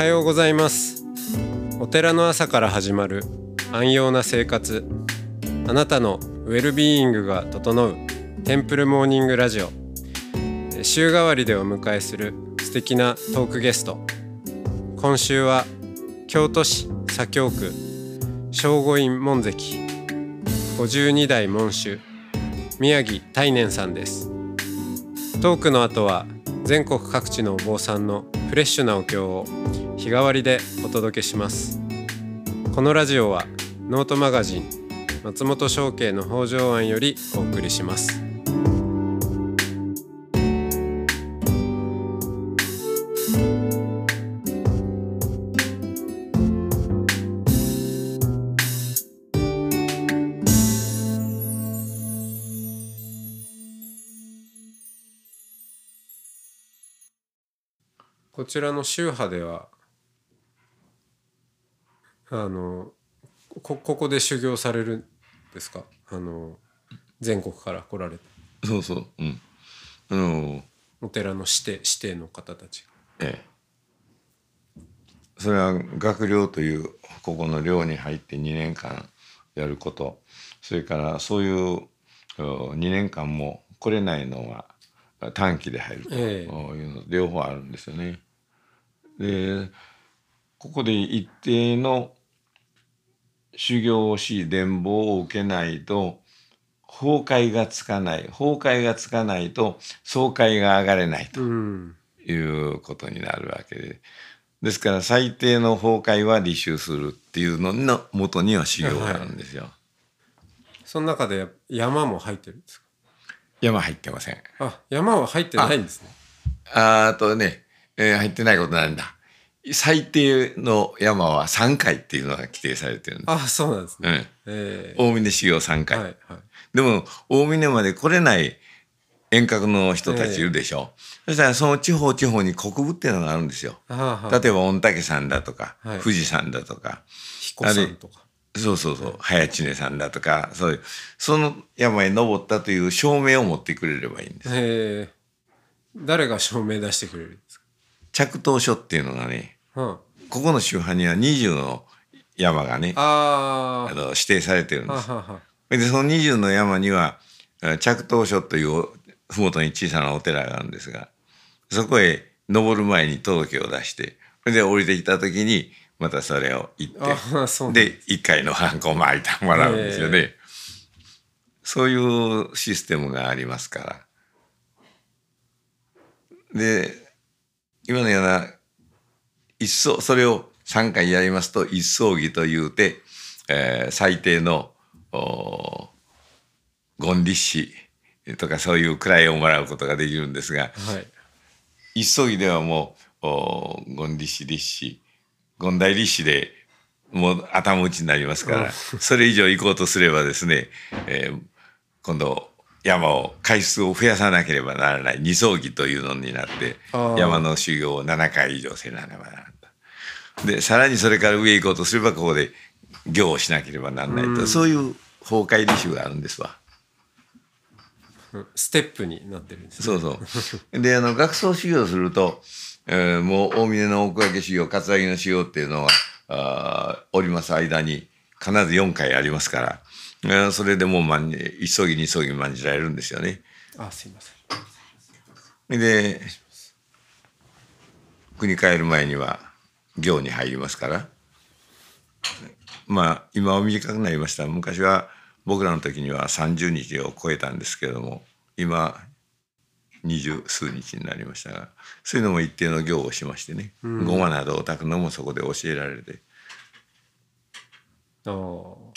はようございます。お寺の朝から始まる安養な生活。あなたのウェルビーイングが整うテンプルモーニングラジオ。週替わりでお迎えする素敵なトークゲスト。今週は京都市左京区正午院門跡52代門主宮城大念さんです。トークの後は全国各地のお坊さんのフレッシュなお経を日替わりでお届けします。このラジオはノートマガジン松本商家の北条庵よりお送りします。こちらの宗派ではあのこここで修行されるんですか？あの全国から来られてそうそう。うん。あの、お寺の指定指定の方たちええ。それは学寮というここの寮に入って2年間やることそれからそういう2年間も来れないのは短期で入るとええいうの両方あるんですよね。でここで一定の修行をし伝法を受けないと崩壊がつかない崩壊がつかないと総会が上がれないとうんいうことになるわけでですから最低の崩壊は履修するっていうのの元には修行があるんですよ。その中で山も入ってるんですか？山入ってません。あ山は入ってないんですねああとね、えー入ってないことなんだ。最低の山は3回っていうのが規定されてるんです。あそうなんですね、うん。ええ。大峰修行3回。はいはい。でも大峰まで来れない遠隔の人たちいるでしょ。そしたらその地方地方に国部っていうのがあるんですよ。あはは例えば御嶽山だとか、はい。富士山だとか、彦さんとか。そうそうそう、早知根さんだとか、そういう、その山へ登ったという証明を持ってくれればいいんです。ええ。誰が証明出してくれる？着到書っていうのがね、うんここの宗派には20の山がね、ああの指定されてるんです。あはははで、その20の山には、え着到書というふもとに小さなお寺があるんですが、そこへ登る前に届けを出して、それで降りてきた時に、またそれを言って、で、一回のハンコを巻いてもらうんですよね。そういうシステムがありますから。で、今のような、一層、それを3回やりますと、一層儀というて、えー最低の、お権利士とかそういう位をもらうことができるんですが、はい。一層儀ではもう、お権利士、立士、権大立士でもう頭打ちになりますから、それ以上行こうとすればですね、えー今度山を回数を増やさなければならない二層儀というのになって山の修行を7回以上せなければならないと。でさらにそれから上行こうとすればここで行をしなければならないと、そういう崩壊履修があるんですわ。うんステップになってるんですねそうそう。で、あの、学僧修行すると、えーもう大峰の奥掛け修行、葛城の修行っていうのは、あーおります間に必ず4回ありますから、えーそれでもう、まん、急ぎに急ぎまんじられるんですよね。あすいません。で、国帰る前には行に入りますから、まあ、今は短くなりました。昔は僕らの時には30日を超えたんですけれども、今、二十数日になりましたが、そういうのも一定の行をしましてね、ごまなどを炊くのもそこで教えられて、あー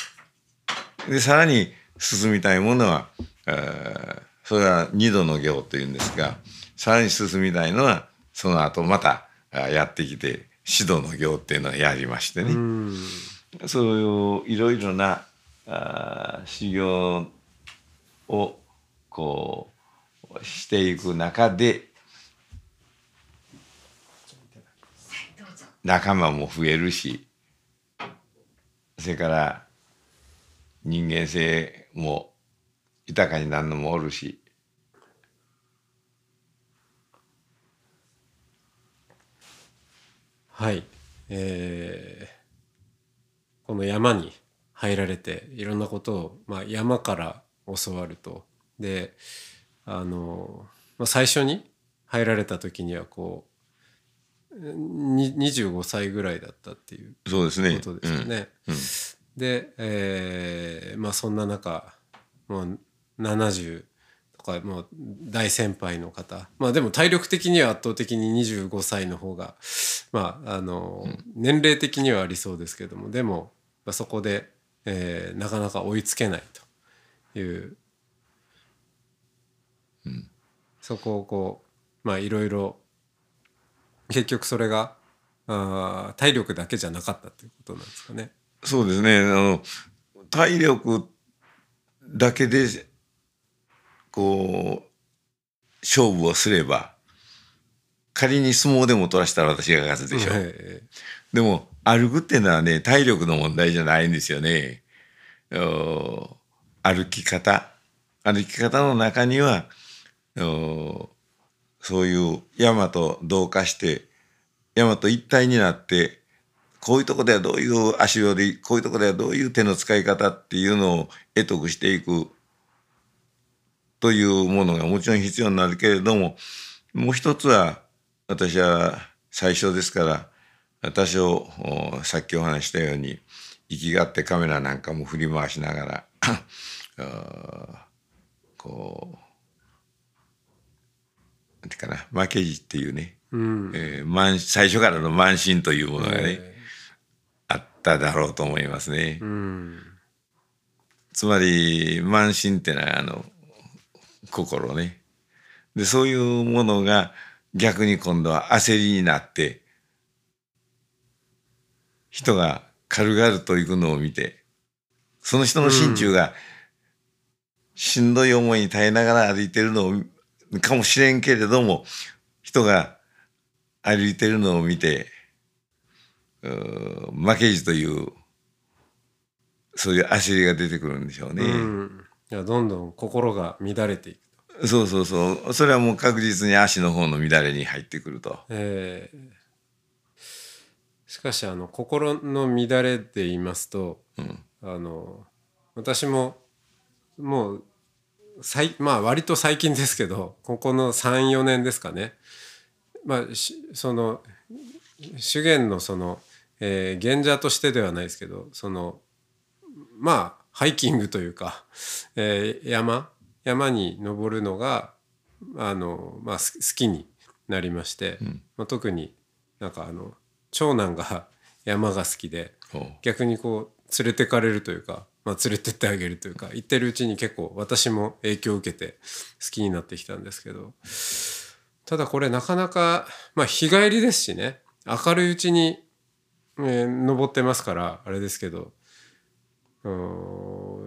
でさらに進みたいものは、えーそれは二度の行というんですがさらに進みたいのはその後またあやってきて指導の行っていうのをやりましてね、うん。そういういろいろなあー修行をこうしていく中で仲間も増えるしそれから人間性も豊かになるのもおるし。はい、えーこの山に入られていろんなことを、まあ、山から教わると。であの、まあ、最初に入られた時にはこうに25歳ぐらいだったっていうそうですね。ことですよね。うん。うんで、えーまあそんな中もう70とかもう大先輩の方。まあでも体力的には圧倒的に25歳の方がまああの、年齢的にはありそうですけども。でも、まあ、そこで、えーなかなか追いつけないという、そこをこうまあいろいろ結局それがあー体力だけじゃなかったということなんですかね。そうですね。あの体力だけでこう勝負をすれば仮に相撲でも取らせたら私が勝つでしょ。えでも歩くっていうのはね体力の問題じゃないんですよね。お歩き方歩き方の中にはおそういう山と同化して山と一体になってこういうとこではどういう足取りこういうとこではどういう手の使い方っていうのを得得していくというものがもちろん必要になるけれどももう一つは私は最初ですから多少おさっきお話ししたように生きがってカメラなんかも振り回しながら こうなんていうかな負けじっていうね、うん。えー慢最初からの慢心というものがね、っただろうと思いますね。うんつまり慢心ってのはあの心ね。でそういうものが逆に今度は焦りになって人が軽々と行くのを見てその人の心中がしんどい思いに耐えながら歩いてるのかもしれんけれども人が歩いてるのを見て負けじというそういう焦りが出てくるんでしょうね。うんいやどんどん心が乱れていくと。そうそうそう。それはもう確実に足の方の乱れに入ってくると。えーしかしあの心の乱れで言いますと、あの私ももう最まあ割と最近ですけどここの34年ですかねまあしその修験のその、えー賢者としてではないですけどそのまあハイキングというか、えー山山に登るのがあの、まあ、す好きになりまして、まあ、特になんかあの長男が 山が好きで逆にこう連れてかれるというか、まあ、連れてってあげるというか行ってるうちに結構私も影響を受けて好きになってきたんですけどただこれなかなか、まあ、日帰りですしね明るいうちに、えー登ってますからあれですけど。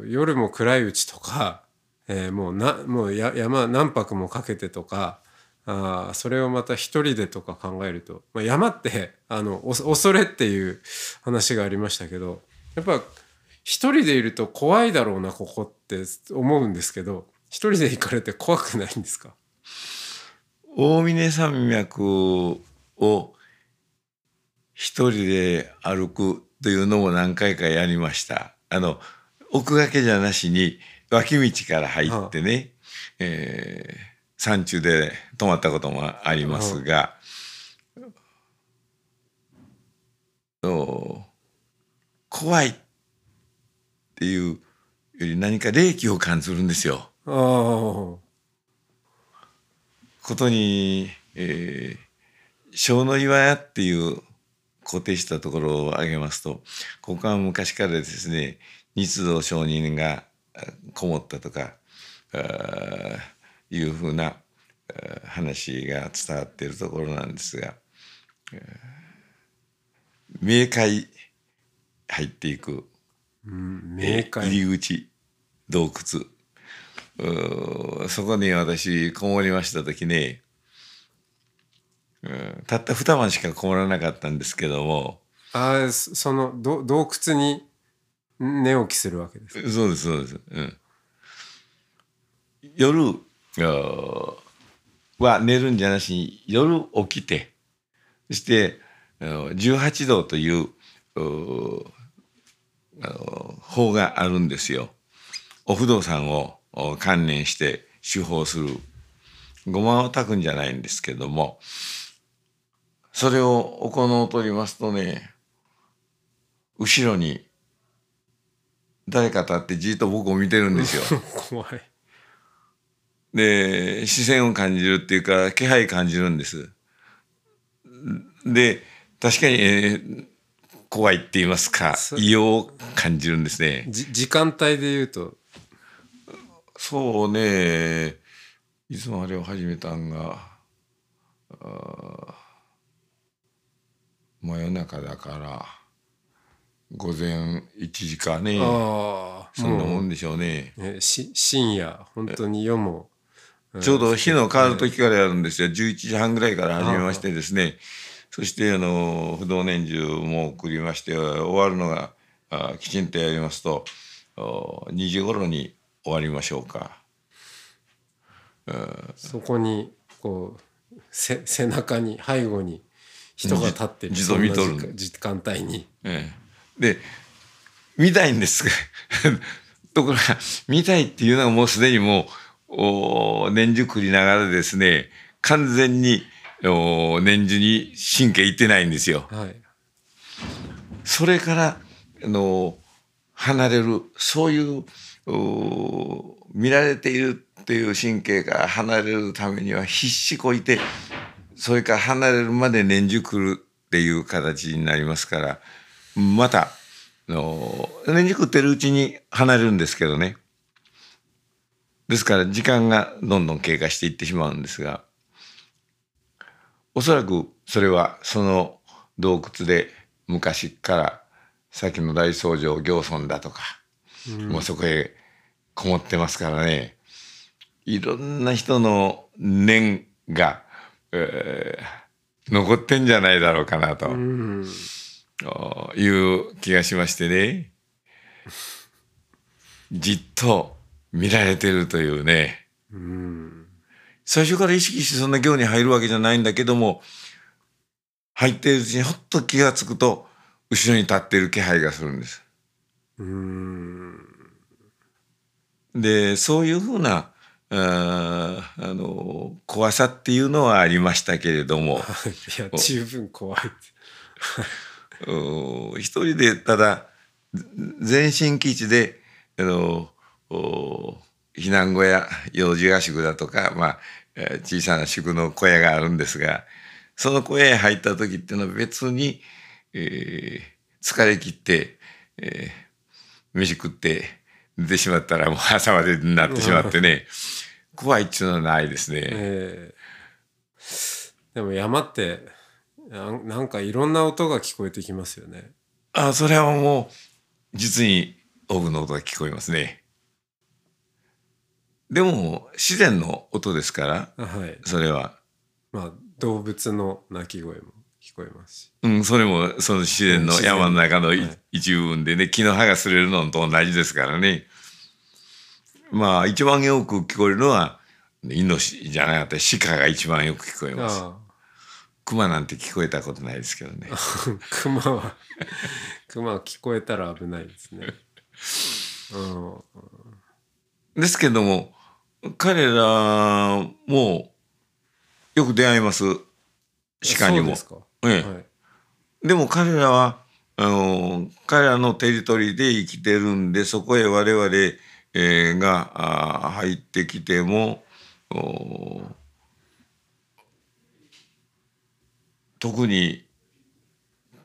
夜も暗いうちとか、えーもうなもうや山何泊もかけてとかあそれをまた一人でとか考えると、まあ、山ってあのお恐れっていう話がありましたけどやっぱ一人でいると怖いだろうなここって思うんですけど一人で行かれて怖くないんですか？大峰山脈を一人で歩くというのも何回かやりました。あの奥掛けじゃなしに脇道から入ってね、えー山中で泊まったこともありますが、お怖いっていうより何か霊気を感じるんですよ。ああことに、えー小の岩屋っていう固定したところを挙げますとここは昔からですね日蔵上人があこもったとかいうふうな話が伝わっているところなんですが、えー冥界入っていく入り口洞窟。そこに私こもりました時ね、うん。たった二晩しかこもらなかったんですけども。ああそそのど洞窟に寝起きするわけですそうですそうです、うん、夜は寝るんじゃなしに夜起きてそして18道という法があるんですよ。お不動産を関連して手法する。ごまを炊くんじゃないんですけどもそれを行うとりますとね後ろに誰か立ってじっと僕を見てるんですよ。怖い。で視線を感じるっていうか気配感じるんです。で確かに、えー、怖いって言いますか異様を感じるんですね。時間帯で言うとそうねいつもあれを始めたんが真夜中だから午前1時かね。そんなもんでしょうね。ねし深夜。本当に夜も。ちょうど日の変わる時からやるんですよ。11時半ぐらいから始めましてですね。そしてあの不動年中も送りまして終わるのがあきちんとやりますと2時頃に終わりましょうか。そこにこうせ背中に背後に人が立ってる見とる時間帯に。ええ、で見たいんです ところが見たいっていうのはもうすでにもうお年中繰りながらですね完全にお年中に神経いってないんですよ。はい、それからあの離れるそういう見られているっていう神経から離れるためには必死こいてそれから離れるまで年中来るっていう形になりますからまたの年中食ってるうちに離れるんですけどね。ですから時間がどんどん経過していってしまうんですがおそらくそれはその洞窟で昔からさっきの大僧正行村だとか、うん、もうそこへこもってますからね。いろんな人の念が、えー、残ってんじゃないだろうかなと、うん、いう気がしましてね。じっと見られてるというね。うん。最初から意識してそんな行に入るわけじゃないんだけども、入っているうちにほっと気がつくと、後ろに立っている気配がするんです。うん。で、そういうふうな、ああの、怖さっていうのはありましたけれども。いや、十分怖い。一人で、ただ、全身基地で、あの、避難小屋幼児合宿だとか、まあ、小さな宿の小屋があるんですがその小屋へ入った時っていうのは別に、えー、疲れ切って、えー、飯食って寝てしまったらもう朝までになってしまってね怖いっていうのはないですね。えー、でも山ってなんかいろんな音が聞こえてきますよね。あそれはもう実に多くの音が聞こえますね。でも自然の音ですから、はい、それは。まあ動物の鳴き声も聞こえますし。うん、それもその自然の山の中の、はい、一部分でね木の葉が擦れるのと同じですからね。まあ一番よく聞こえるのはイノシじゃなかった鹿が一番よく聞こえます。熊なんて聞こえたことないですけどね。熊は 熊は聞こえたら危ないですね。うん、ですけども彼らもよく出会います鹿にも。ええ、はい、でも彼らはあの彼らのテリトリーで生きてるんでそこへ我々、えー、があ入ってきても特に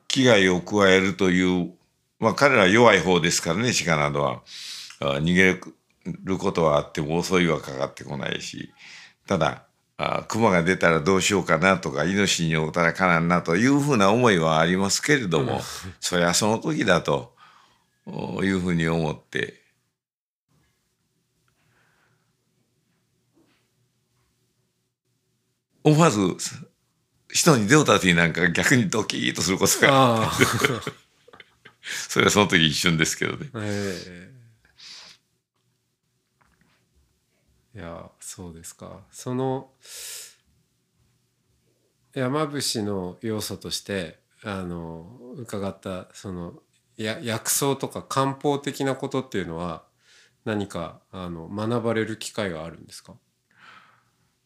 危害を加えるという、まあ、彼ら弱い方ですからね鹿などは逃げることはあっても襲いはかかってこないし。ただあ熊が出たらどうしようかなとかイノシシに会ったらかなんなというふうな思いはありますけれども、そりゃその時だというふうに思って。思わず人に出た時なんか逆にドキッとすることが それはその時一瞬ですけどね。えーいやそうですか。その山伏の要素としてあの伺ったそのや薬草とか漢方的なことっていうのは何かあの学ばれる機会があるんですか？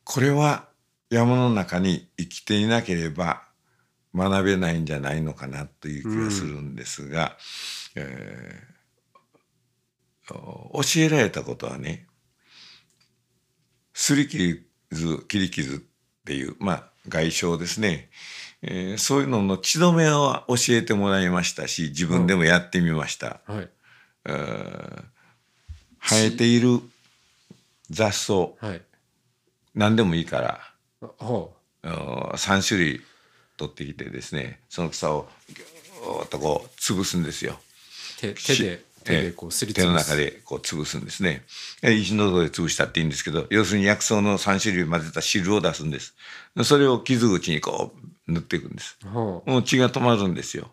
これは山の中に生きていなければ学べないんじゃないのかなという気がするんですが、うん、えー、教えられたことはねすり切り傷切り傷っていうまあ外傷ですね、えー、そういうのの血止めを教えてもらいましたし自分でもやってみました。はい、生えている雑草、はい、何でもいいから3種類取ってきてですねその草をギューッとこう潰すんですよ。手手で手でこうすり手の中でこう潰すんですね。石のどで潰したっていいんですけど要するに薬草の3種類混ぜた汁を出すんです。それを傷口にこう塗っていくんです。もう血が止まるんですよ。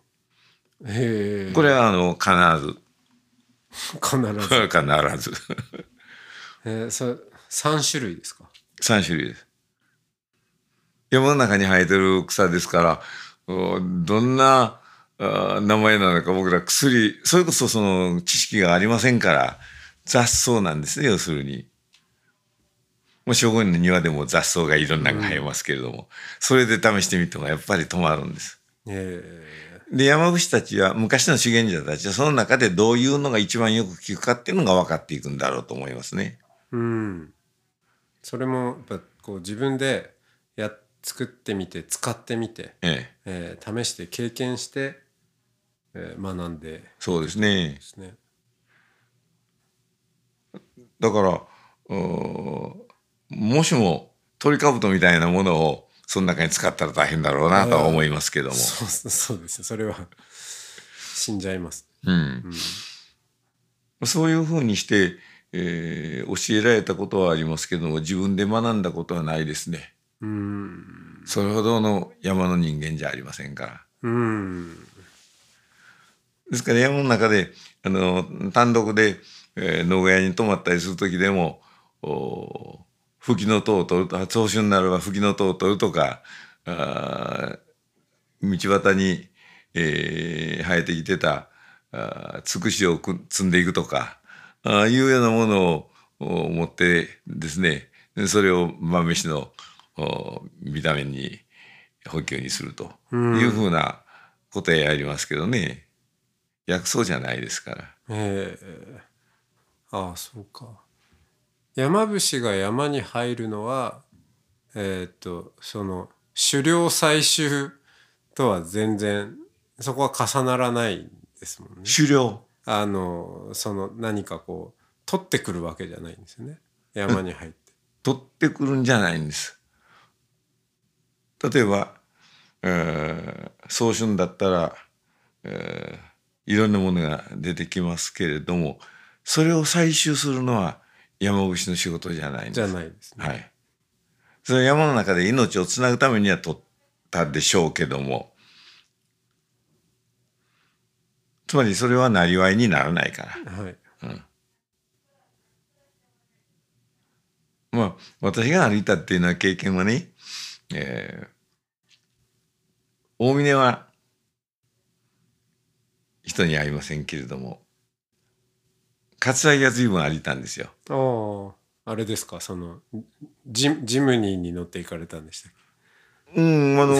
へこれはあの必ず。必ず。必ず。えー、そ3種類ですか？3種類です。山の中に生えてる草ですからどんな名前なのか僕ら薬それこそその知識がありませんから雑草なんですね要するに。もう将軍の庭でも雑草がいろんなのが生えますけれども、うん、それで試してみてもやっぱり止まるんです。で山伏たちは昔の修験者たちはその中でどういうのが一番よく効くかっていうのが分かっていくんだろうと思いますね。うん、それもやっぱこう自分でや作ってみて使ってみて、えええー、試して経験して、えー、学んでそうですね。だからもしもトリカブトみたいなものをその中に使ったら大変だろうなとは思いますけども。そうそうですそれは死んじゃいます。うん、うん、そういうふうにしてえー、教えられたことはありますけども自分で学んだことはないですね。うんそれほどの山の人間じゃありませんから。うんですから山の中であの単独で、えー、野小屋に泊まったりする時でも吹きの塔を取ると聴衆になれば吹きの塔を取るとかあ道端に、えー、生えてきてたつくしを積んでいくとかあいうようなものを持ってですねそれを晩飯のビタミンに補給にするというふうなことやりますけどね。薬草じゃないですから。ええー、ああそうか。山伏が山に入るのはえっ、とその狩猟採集とは全然そこは重ならないですもんね。狩猟？あのその何かこう取ってくるわけじゃないんですよね山に入って。取ってくるんじゃないんです。例えば、えー、早春だったら、えー、いろんなものが出てきますけれどもそれを採集するのは山伏の仕事じゃないんです。じゃないですね。はい。それ山の中で命をつなぐためには取ったでしょうけどもつまりそれはなりわいにならないから。はい。うん。まあ私が歩いたっていうのは経験はね、えー、大峰は人に会いませんけれども葛城が随分歩いたんですよ。あああれですか？そのジジムニーに乗って行かれたんでしたっけ？うんあの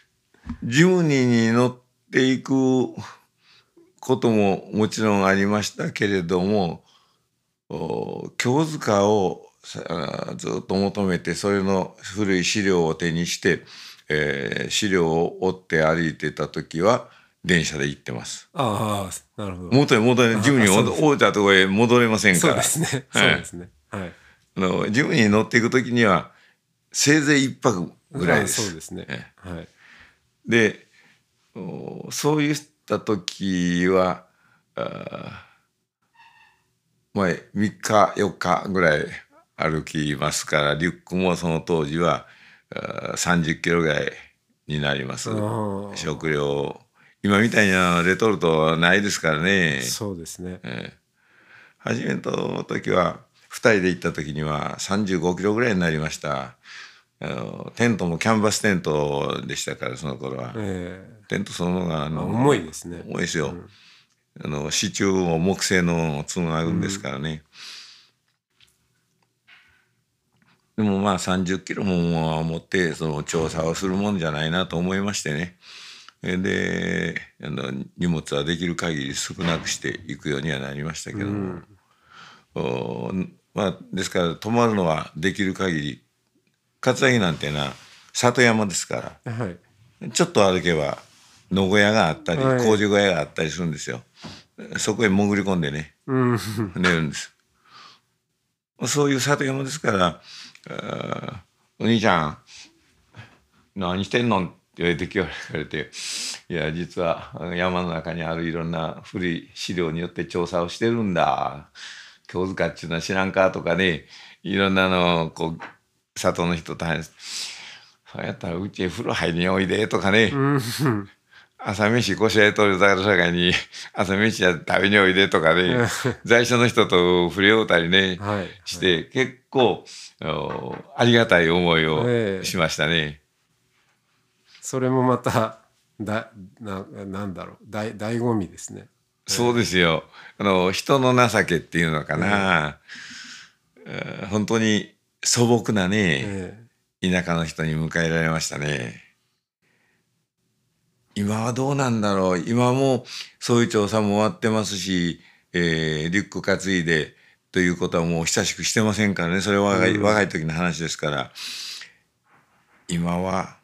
ジムニーに乗っていくことももちろんありましたけれども京塚をずっと求めてそれの古い資料を手にして、えー、資料を追って歩いてた時は電車で行ってます。ああなるほど。元に戻れジムに降りたところへ戻れませんから。そうですね。そうですね。はい。あのジムに乗っていく時にはせいぜい一泊ぐらいです。そうですね。はい。でそういった時はあまあ3日4日ぐらい歩きますからリュックもその当時は30キロぐらいになります食料今みたいなレトルトないですからね。そうですね、えー、初めの時は2人で行った時には35キロぐらいになりました。あのテントもキャンバステントでしたからその頃は、えテントそのものがあの重いですね。重いですよ、あの支柱を木製のつなぐんですからね、でもまあ30キロも持ってその調査をするもんじゃないなと思いましてねであの荷物はできる限り少なくしていくようにはなりましたけども、おまあですから泊まるのはできる限り桂木なんてな里山ですからはいちょっと歩けば野小屋があったりはい工事小屋があったりするんですよ。そこへ潜り込んでねうん寝るんです。そういう里山ですから「あーお兄ちゃん何してんの?」言われて聞かれて「いや実は山の中にあるいろんな古い資料によって調査をしてるんだ。京塚っていうのは知らんか?」とかねいろんなのこう里の人と話すそうやったらうちへ風呂入りにおいで」とかね、うん朝飯こしらえとるから社会に朝飯や食べにおいでとかね在所の人と触れ合うたりね、はいして結構おありがたい思いをええしましたね。それもまただななんだろう。だい醍醐味ですね。そうですよ。あの人の情けっていうのかな、えー本当に素朴なね、え。田舎の人に迎えられましたね。今はどうなんだろう。今もそういう調査も終わってますし、えーリュック担いでということはもう久しくしてませんからね。それは若い,、うん。若い時の話ですから。今は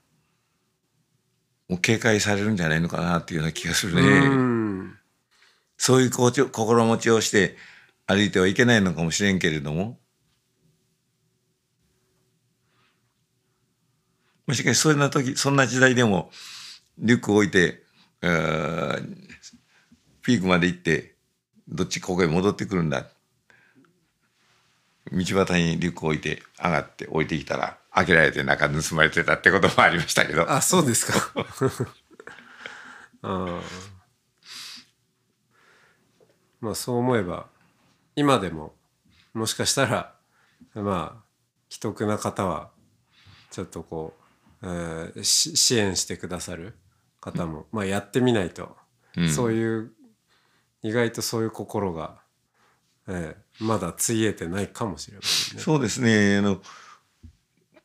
もう警戒されるんじゃないのかなっていうような気がするえね。うん。そういう心持ちをして歩いてはいけないのかもしれんけれども。もしかしそんな時そんな時代でもリュックを置いてピークまで行ってどっちここへ戻ってくるんだ。道端にリュックを置いて上がって置いてきたら開けられて中盗まれてたってこともありましたけどあそうですかあー まあそう思えば今でももしかしたらまあ既得な方はちょっとこう、えーし支援してくださる方も、まあやってみないと、うんそういう意外とそういう心が、えーまだついえてないかもしれませんね。そうですね。あの、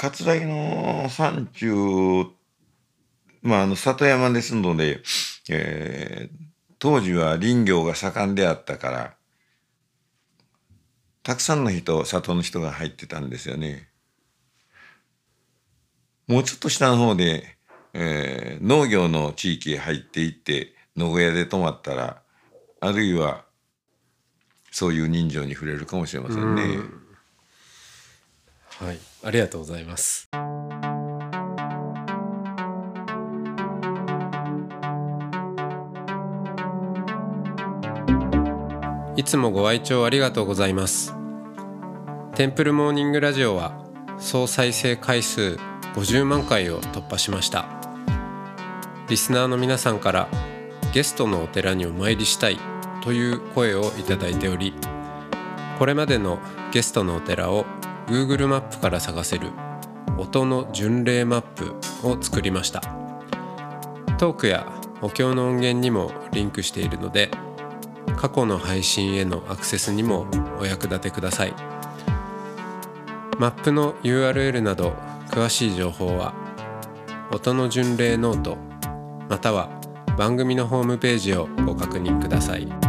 葛城の山中、まあ、あの、里山ですので、えー当時は林業が盛んであったから、たくさんの人、里の人が入ってたんですよね。もうちょっと下の方で、えー農業の地域へ入っていって、野小屋で泊まったら、あるいは、そういう人情に触れるかもしれませんね。はい、ありがとうございます。いつもご愛聴ありがとうございます。テンプルモーニングラジオは総再生回数50万回を突破しました。リスナーの皆さんからゲストのお寺にお参りしたいという声をいただいており、これまでのゲストのお寺を Google マップから探せる音の巡礼マップを作りました。トークやお経の音源にもリンクしているので過去の配信へのアクセスにもお役立てください。マップの URL など詳しい情報は音の巡礼ノートまたは番組のホームページをご確認ください。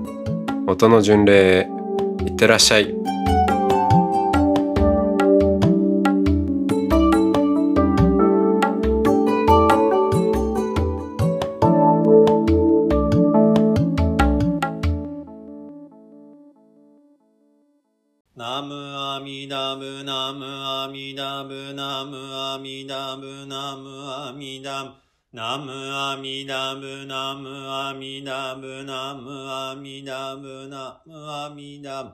音の巡礼へいってらっしゃい。ナムアミダブナムアミダブナムアミダブナムアミダブナムアミダブナムアミダブナムアミダブナムアミダブ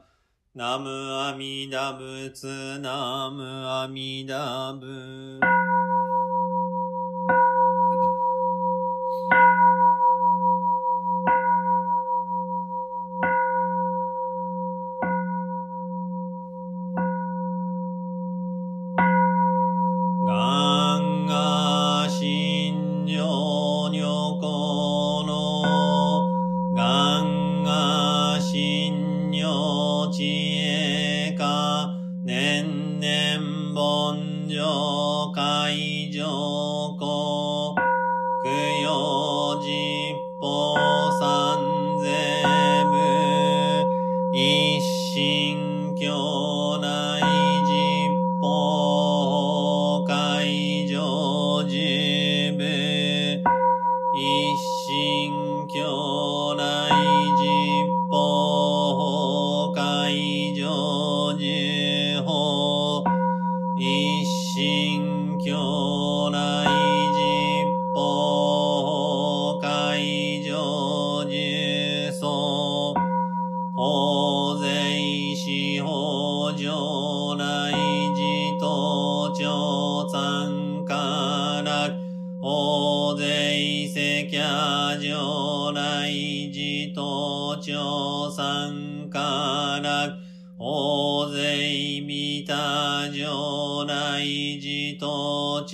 ナムアミダブツナムアミダブ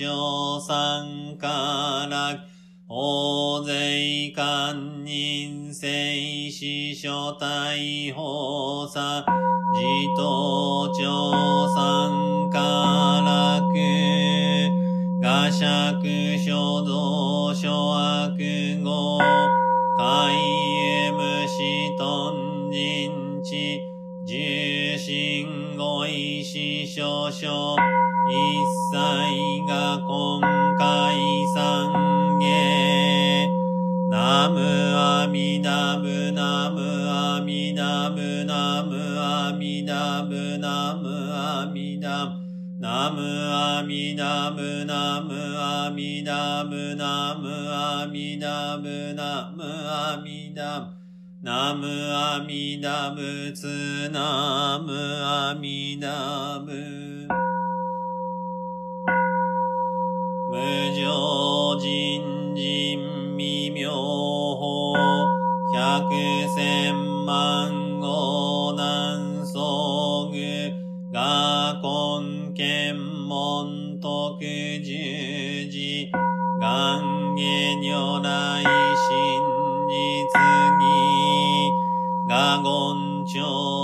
等長参加楽大勢官人聖死書大法さ自党長参加楽画釈所蔵所悪語海へ無視頓人知重心語意思少々一ミダブナムアミダブナムアミダブナムアミダブナムアミダブナムアミダブナムアミダブツナムアミダブ無常人人未妙法。百千万語難が根検門徳十字。願下如来真実義我言長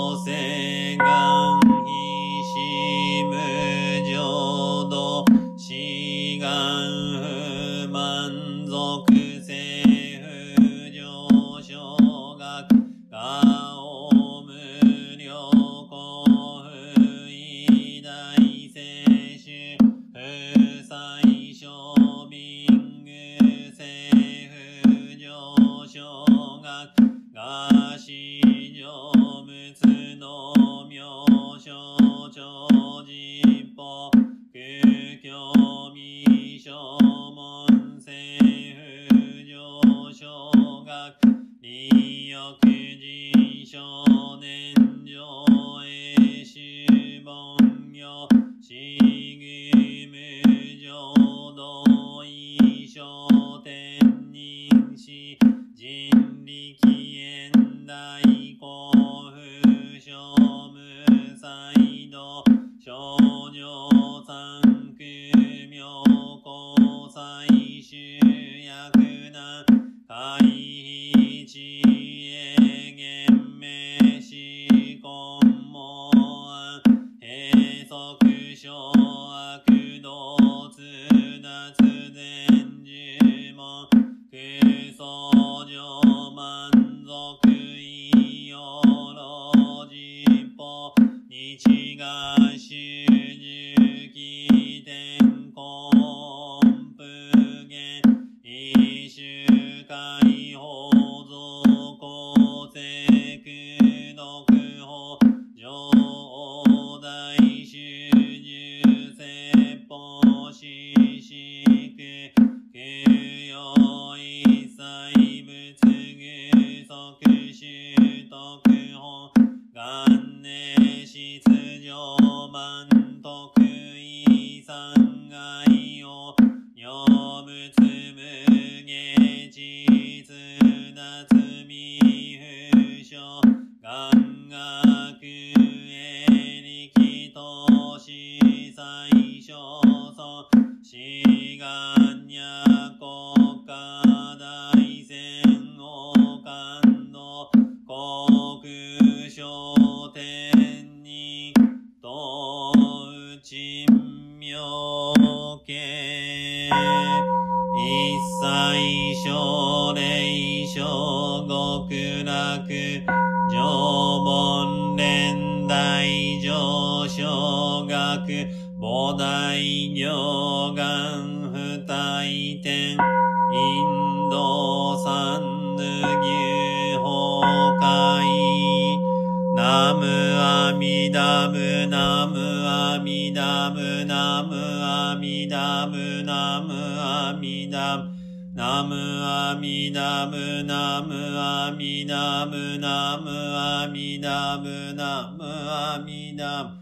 ナムアミダムナムアミダムナムアミダムナムアミダム。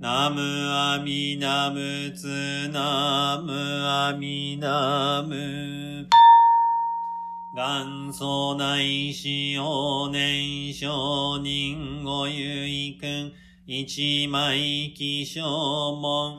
ナムアミダムツナムアミダム。元祖内使用年少人ご遺君一枚気象門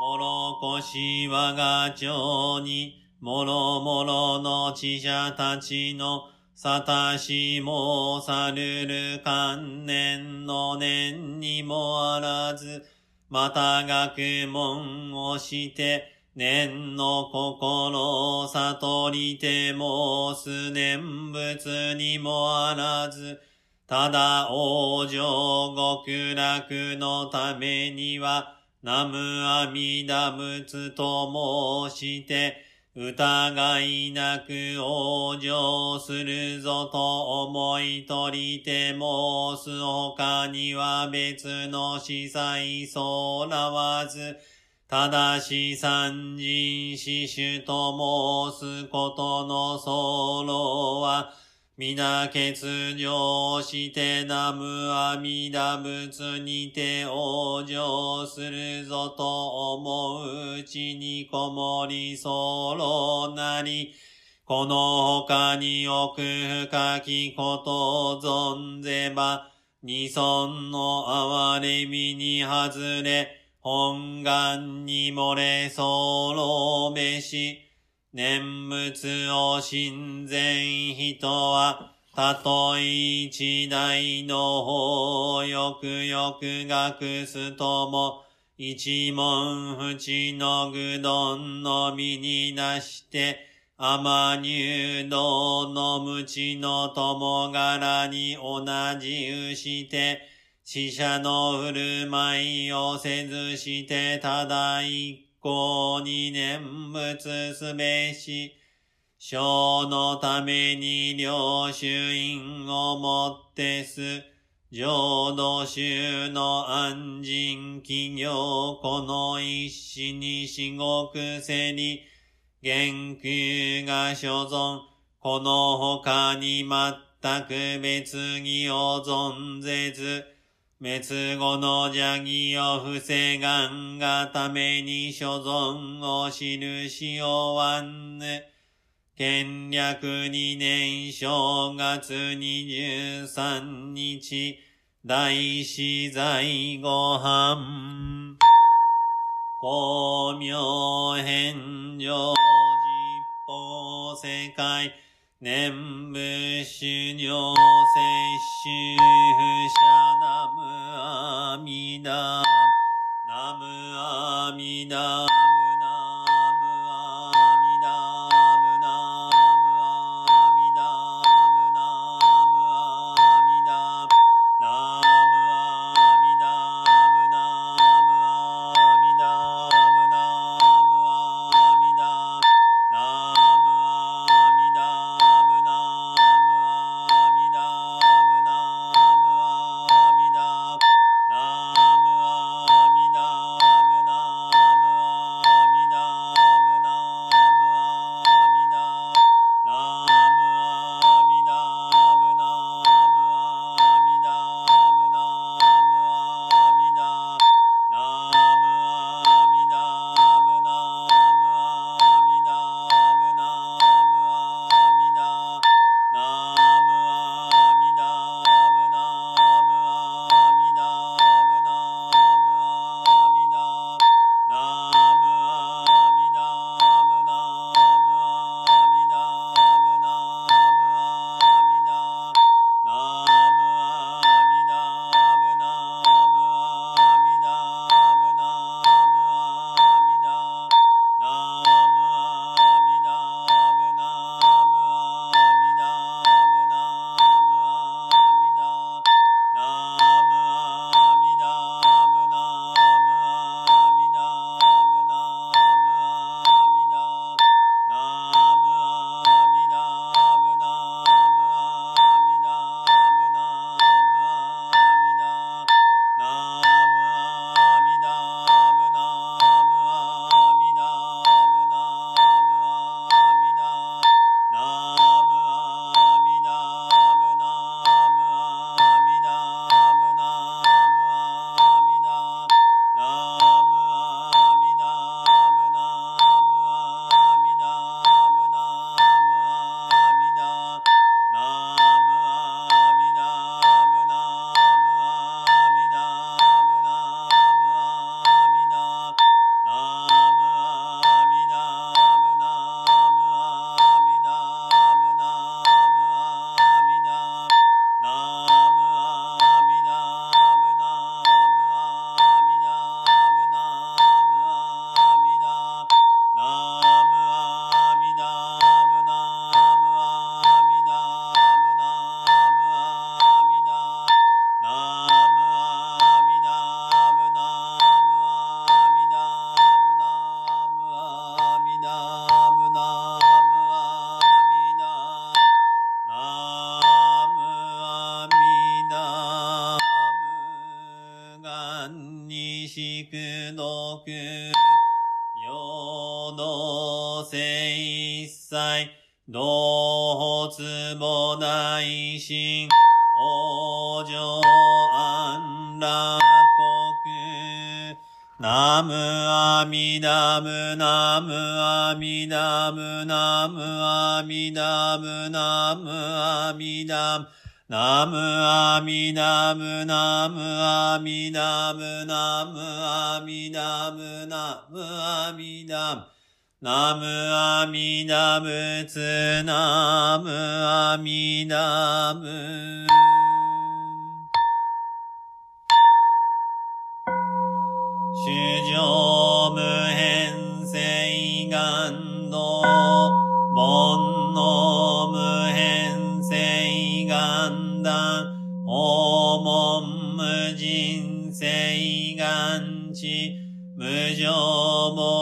もろこし我が町に。もろもろの知者たちのさたしもさるる観念の念にもあらず、また学問をして、念の心を悟りてもす念仏にもあらず、ただ往生極楽のためには、ナムアミダ仏と申して、疑いなく往生するぞと思い取りて申す他には別の司祭そうらわず、ただし三人死守と申すことの僧は、皆欠如してナムアミダ仏にて往生するぞと思ううちにこもり候なり、この他に奥深きことを存ぜば、二尊の哀れみに外れ、本願に漏れ候べし、念仏を親善人は、たとえ一代の法をよくよく学すとも、一文淵の具丼の身になして、甘入道の無知の友柄に同じうして、死者の振る舞いをせずして、ただ一向に念仏すべし、小のために領主院をもってす、浄土宗の安心企業この一子に至極せに、元空が所存、この他に全く別義を存ぜず、滅後の邪義を防がんがために所存を印をわんぬ。権略二年正月二十三日、大死罪ご飯。光明返上実法世界、念仏修行摂取不捨ナムアミダナムアミダム。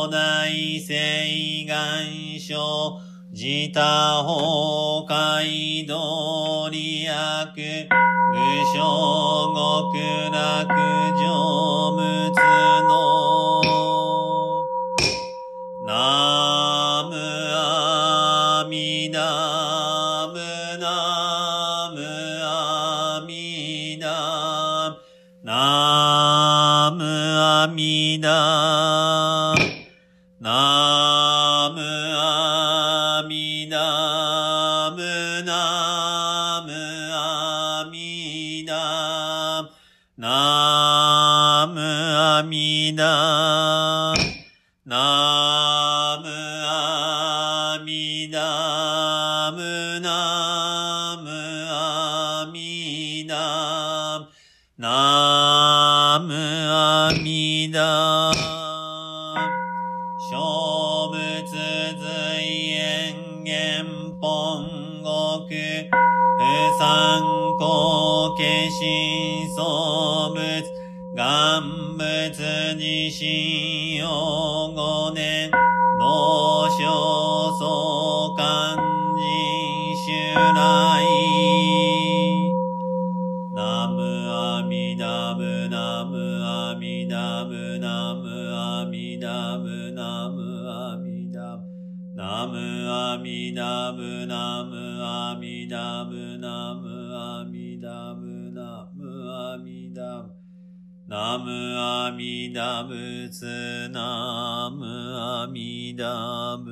大誓願書、自他崩壊道理悪、具象極楽常つの、なナムアミダムナムアミダム